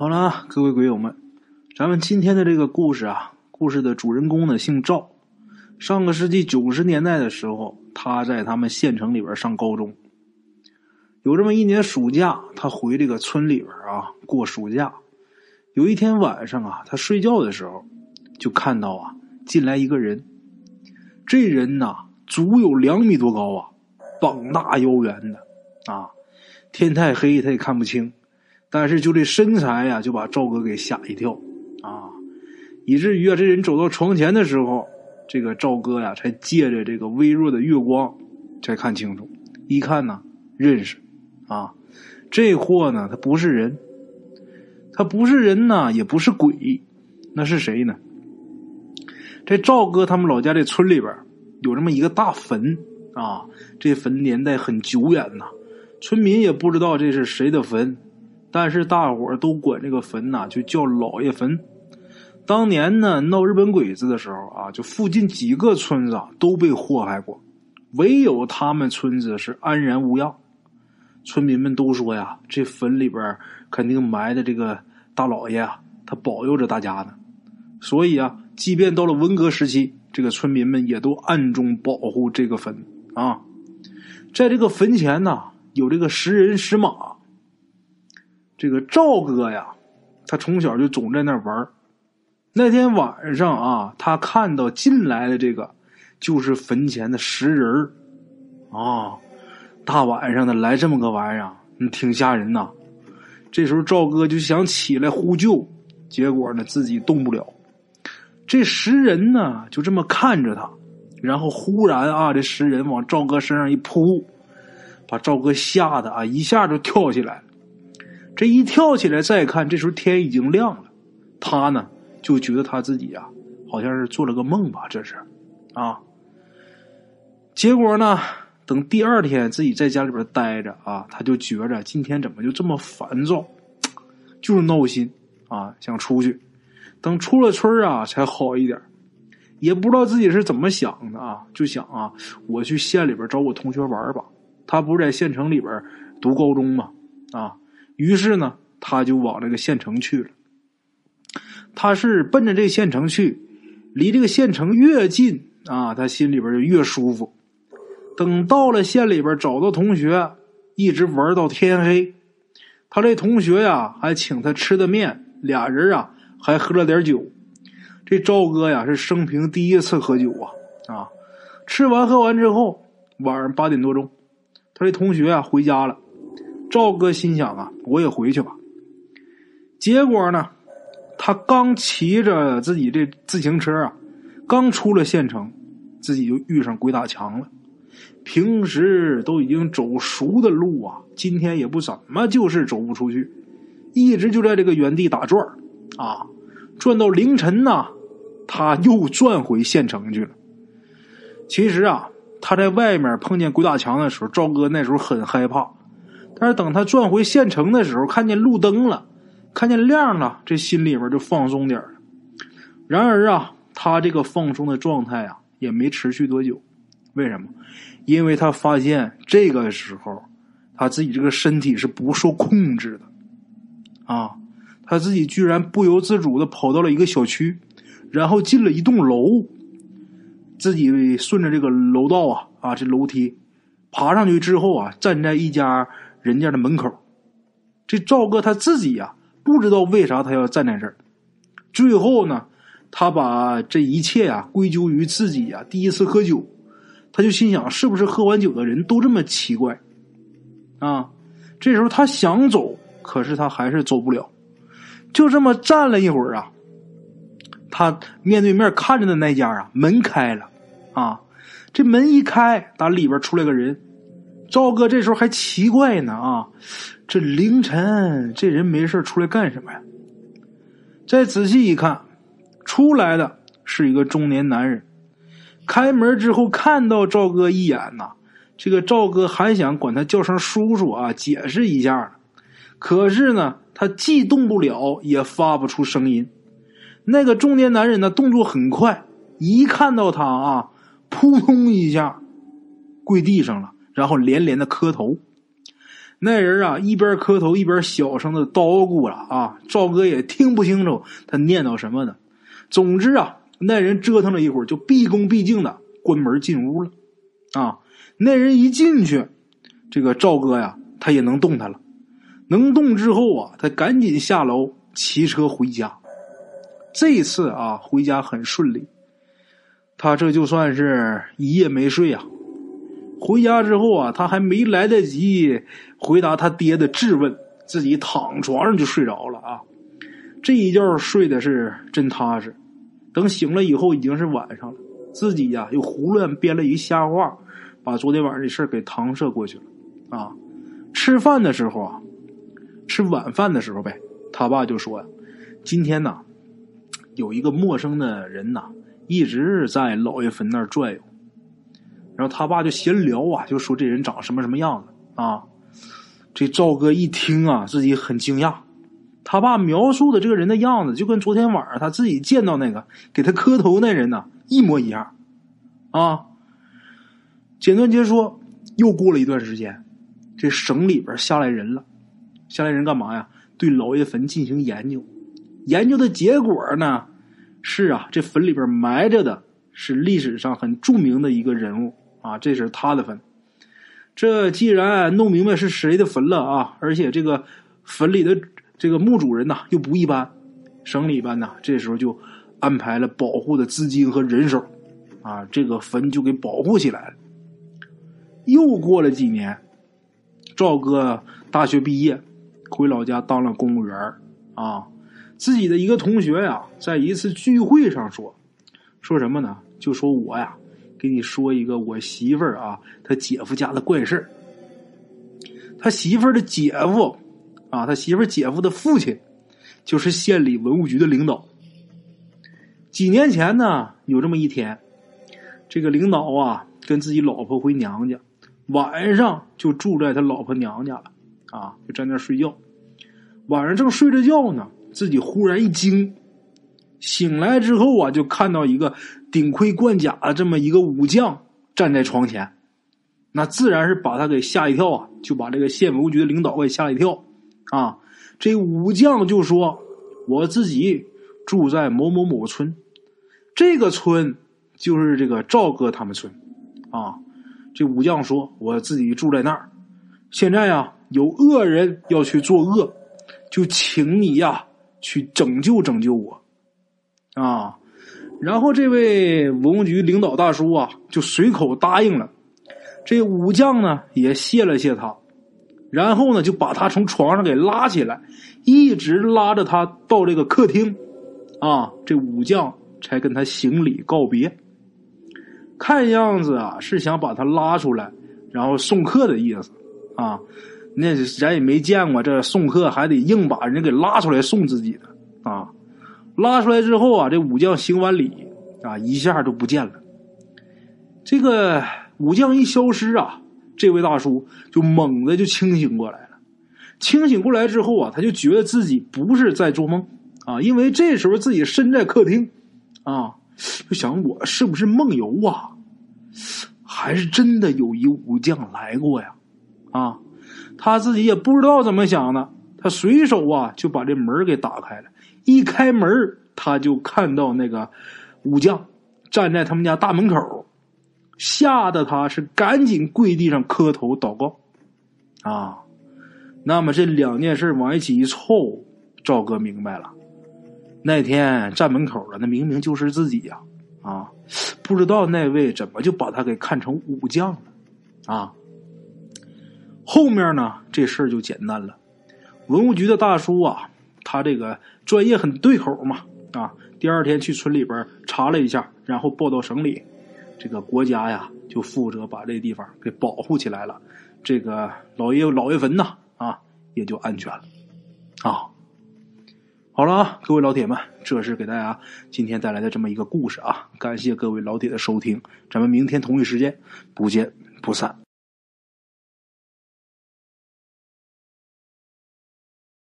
好了，各位鬼友们，咱们今天的这个故事啊，故事的主人公呢姓赵。上个世纪九十年代的时候，他在他们县城里边上高中。有这么一年暑假，他回这个村里边啊过暑假。有一天晚上啊，他睡觉的时候，就看到啊进来一个人。这人呐，足有两米多高啊，膀大腰圆的啊。天太黑，他也看不清。但是就这身材呀，就把赵哥给吓一跳啊，以至于啊，这人走到床前的时候，这个赵哥呀，才借着这个微弱的月光，才看清楚。一看呢，认识啊，这货呢，他不是人，他不是人呢，也不是鬼，那是谁呢？这赵哥他们老家这村里边有这么一个大坟啊，这坟年代很久远呐，村民也不知道这是谁的坟。但是大伙儿都管这个坟呐，就叫老爷坟。当年呢，闹日本鬼子的时候啊，就附近几个村子啊都被祸害过，唯有他们村子是安然无恙。村民们都说呀，这坟里边肯定埋的这个大老爷啊，他保佑着大家呢。所以啊，即便到了文革时期，这个村民们也都暗中保护这个坟啊。在这个坟前呢，有这个石人石马。这个赵哥呀，他从小就总在那玩那天晚上啊，他看到进来的这个就是坟前的石人啊。大晚上的来这么个玩意儿，挺吓人呐。这时候赵哥就想起来呼救，结果呢自己动不了。这石人呢就这么看着他，然后忽然啊，这石人往赵哥身上一扑，把赵哥吓得啊一下就跳起来。这一跳起来，再看，这时候天已经亮了。他呢，就觉得他自己呀，好像是做了个梦吧，这是，啊。结果呢，等第二天自己在家里边待着啊，他就觉着今天怎么就这么烦躁，就是闹心啊，想出去。等出了村啊，才好一点。也不知道自己是怎么想的啊，就想啊，我去县里边找我同学玩吧。他不是在县城里边读高中吗？啊。于是呢，他就往这个县城去了。他是奔着这县城去，离这个县城越近啊，他心里边就越舒服。等到了县里边，找到同学，一直玩到天黑。他这同学呀，还请他吃的面，俩人啊还喝了点酒。这赵哥呀，是生平第一次喝酒啊啊！吃完喝完之后，晚上八点多钟，他这同学啊回家了。赵哥心想啊，我也回去吧。结果呢，他刚骑着自己这自行车啊，刚出了县城，自己就遇上鬼打墙了。平时都已经走熟的路啊，今天也不怎么就是走不出去，一直就在这个原地打转啊，转到凌晨呢，他又转回县城去了。其实啊，他在外面碰见鬼打墙的时候，赵哥那时候很害怕。但是等他转回县城的时候，看见路灯了，看见亮了，这心里边就放松点了。然而啊，他这个放松的状态啊，也没持续多久。为什么？因为他发现这个时候，他自己这个身体是不受控制的啊，他自己居然不由自主的跑到了一个小区，然后进了一栋楼，自己顺着这个楼道啊啊这楼梯爬上去之后啊，站在一家。人家的门口，这赵哥他自己呀，不知道为啥他要站在这儿。最后呢，他把这一切呀归咎于自己呀第一次喝酒，他就心想，是不是喝完酒的人都这么奇怪？啊，这时候他想走，可是他还是走不了。就这么站了一会儿啊，他面对面看着的那家啊门开了，啊，这门一开，打里边出来个人。赵哥这时候还奇怪呢啊，这凌晨这人没事出来干什么呀？再仔细一看，出来的是一个中年男人。开门之后看到赵哥一眼呐，这个赵哥还想管他叫声叔叔啊，解释一下，可是呢，他既动不了，也发不出声音。那个中年男人呢，动作很快，一看到他啊，扑通一下跪地上了。然后连连的磕头，那人啊，一边磕头一边小声的叨咕了啊。赵哥也听不清楚他念叨什么呢。总之啊，那人折腾了一会儿，就毕恭毕敬的关门进屋了。啊，那人一进去，这个赵哥呀，他也能动弹了。能动之后啊，他赶紧下楼骑车回家。这次啊，回家很顺利。他这就算是一夜没睡啊。回家之后啊，他还没来得及回答他爹的质问，自己躺床上就睡着了啊。这一觉睡的是真踏实。等醒了以后，已经是晚上了，自己呀又胡乱编了一瞎话，把昨天晚上的事给搪塞过去了啊。吃饭的时候啊，吃晚饭的时候呗，他爸就说呀：“今天呐，有一个陌生的人呐，一直在老爷坟那儿转悠。”然后他爸就闲聊啊，就说这人长什么什么样子啊。这赵哥一听啊，自己很惊讶。他爸描述的这个人的样子，就跟昨天晚上他自己见到那个给他磕头那人呢一模一样啊。简短截说，又过了一段时间，这省里边下来人了，下来人干嘛呀？对老爷坟进行研究。研究的结果呢，是啊，这坟里边埋着的是历史上很著名的一个人物。啊，这是他的坟。这既然弄明白是谁的坟了啊，而且这个坟里的这个墓主人呐又不一般，省里边呢这时候就安排了保护的资金和人手，啊，这个坟就给保护起来了。又过了几年，赵哥大学毕业，回老家当了公务员啊。自己的一个同学呀，在一次聚会上说，说什么呢？就说我呀。给你说一个我媳妇儿啊，他姐夫家的怪事儿。他媳妇儿的姐夫啊，他媳妇儿姐夫的父亲就是县里文物局的领导。几年前呢，有这么一天，这个领导啊跟自己老婆回娘家，晚上就住在他老婆娘家了啊，就在那睡觉。晚上正睡着觉呢，自己忽然一惊。醒来之后啊，就看到一个顶盔贯甲的这么一个武将站在床前，那自然是把他给吓一跳啊，就把这个县文物局的领导给吓一跳啊。这武将就说：“我自己住在某某某村，这个村就是这个赵哥他们村啊。”这武将说：“我自己住在那儿，现在呀有恶人要去作恶，就请你呀去拯救拯救我。”啊，然后这位文物局领导大叔啊，就随口答应了。这武将呢，也谢了谢他，然后呢，就把他从床上给拉起来，一直拉着他到这个客厅。啊，这武将才跟他行礼告别。看样子啊，是想把他拉出来，然后送客的意思。啊，那咱也没见过这送客还得硬把人给拉出来送自己的啊。拉出来之后啊，这武将行完礼啊，一下就不见了。这个武将一消失啊，这位大叔就猛地就清醒过来了。清醒过来之后啊，他就觉得自己不是在做梦啊，因为这时候自己身在客厅啊，就想我是不是梦游啊？还是真的有一武将来过呀？啊，他自己也不知道怎么想的，他随手啊就把这门给打开了。一开门，他就看到那个武将站在他们家大门口，吓得他是赶紧跪地上磕头祷告。啊，那么这两件事往一起一凑，赵哥明白了，那天站门口的那明明就是自己呀！啊，不知道那位怎么就把他给看成武将了？啊，后面呢，这事儿就简单了，文物局的大叔啊。他这个专业很对口嘛，啊，第二天去村里边查了一下，然后报到省里，这个国家呀就负责把这地方给保护起来了，这个老爷老爷坟呐啊也就安全了，啊，好了啊，各位老铁们，这是给大家今天带来的这么一个故事啊，感谢各位老铁的收听，咱们明天同一时间不见不散。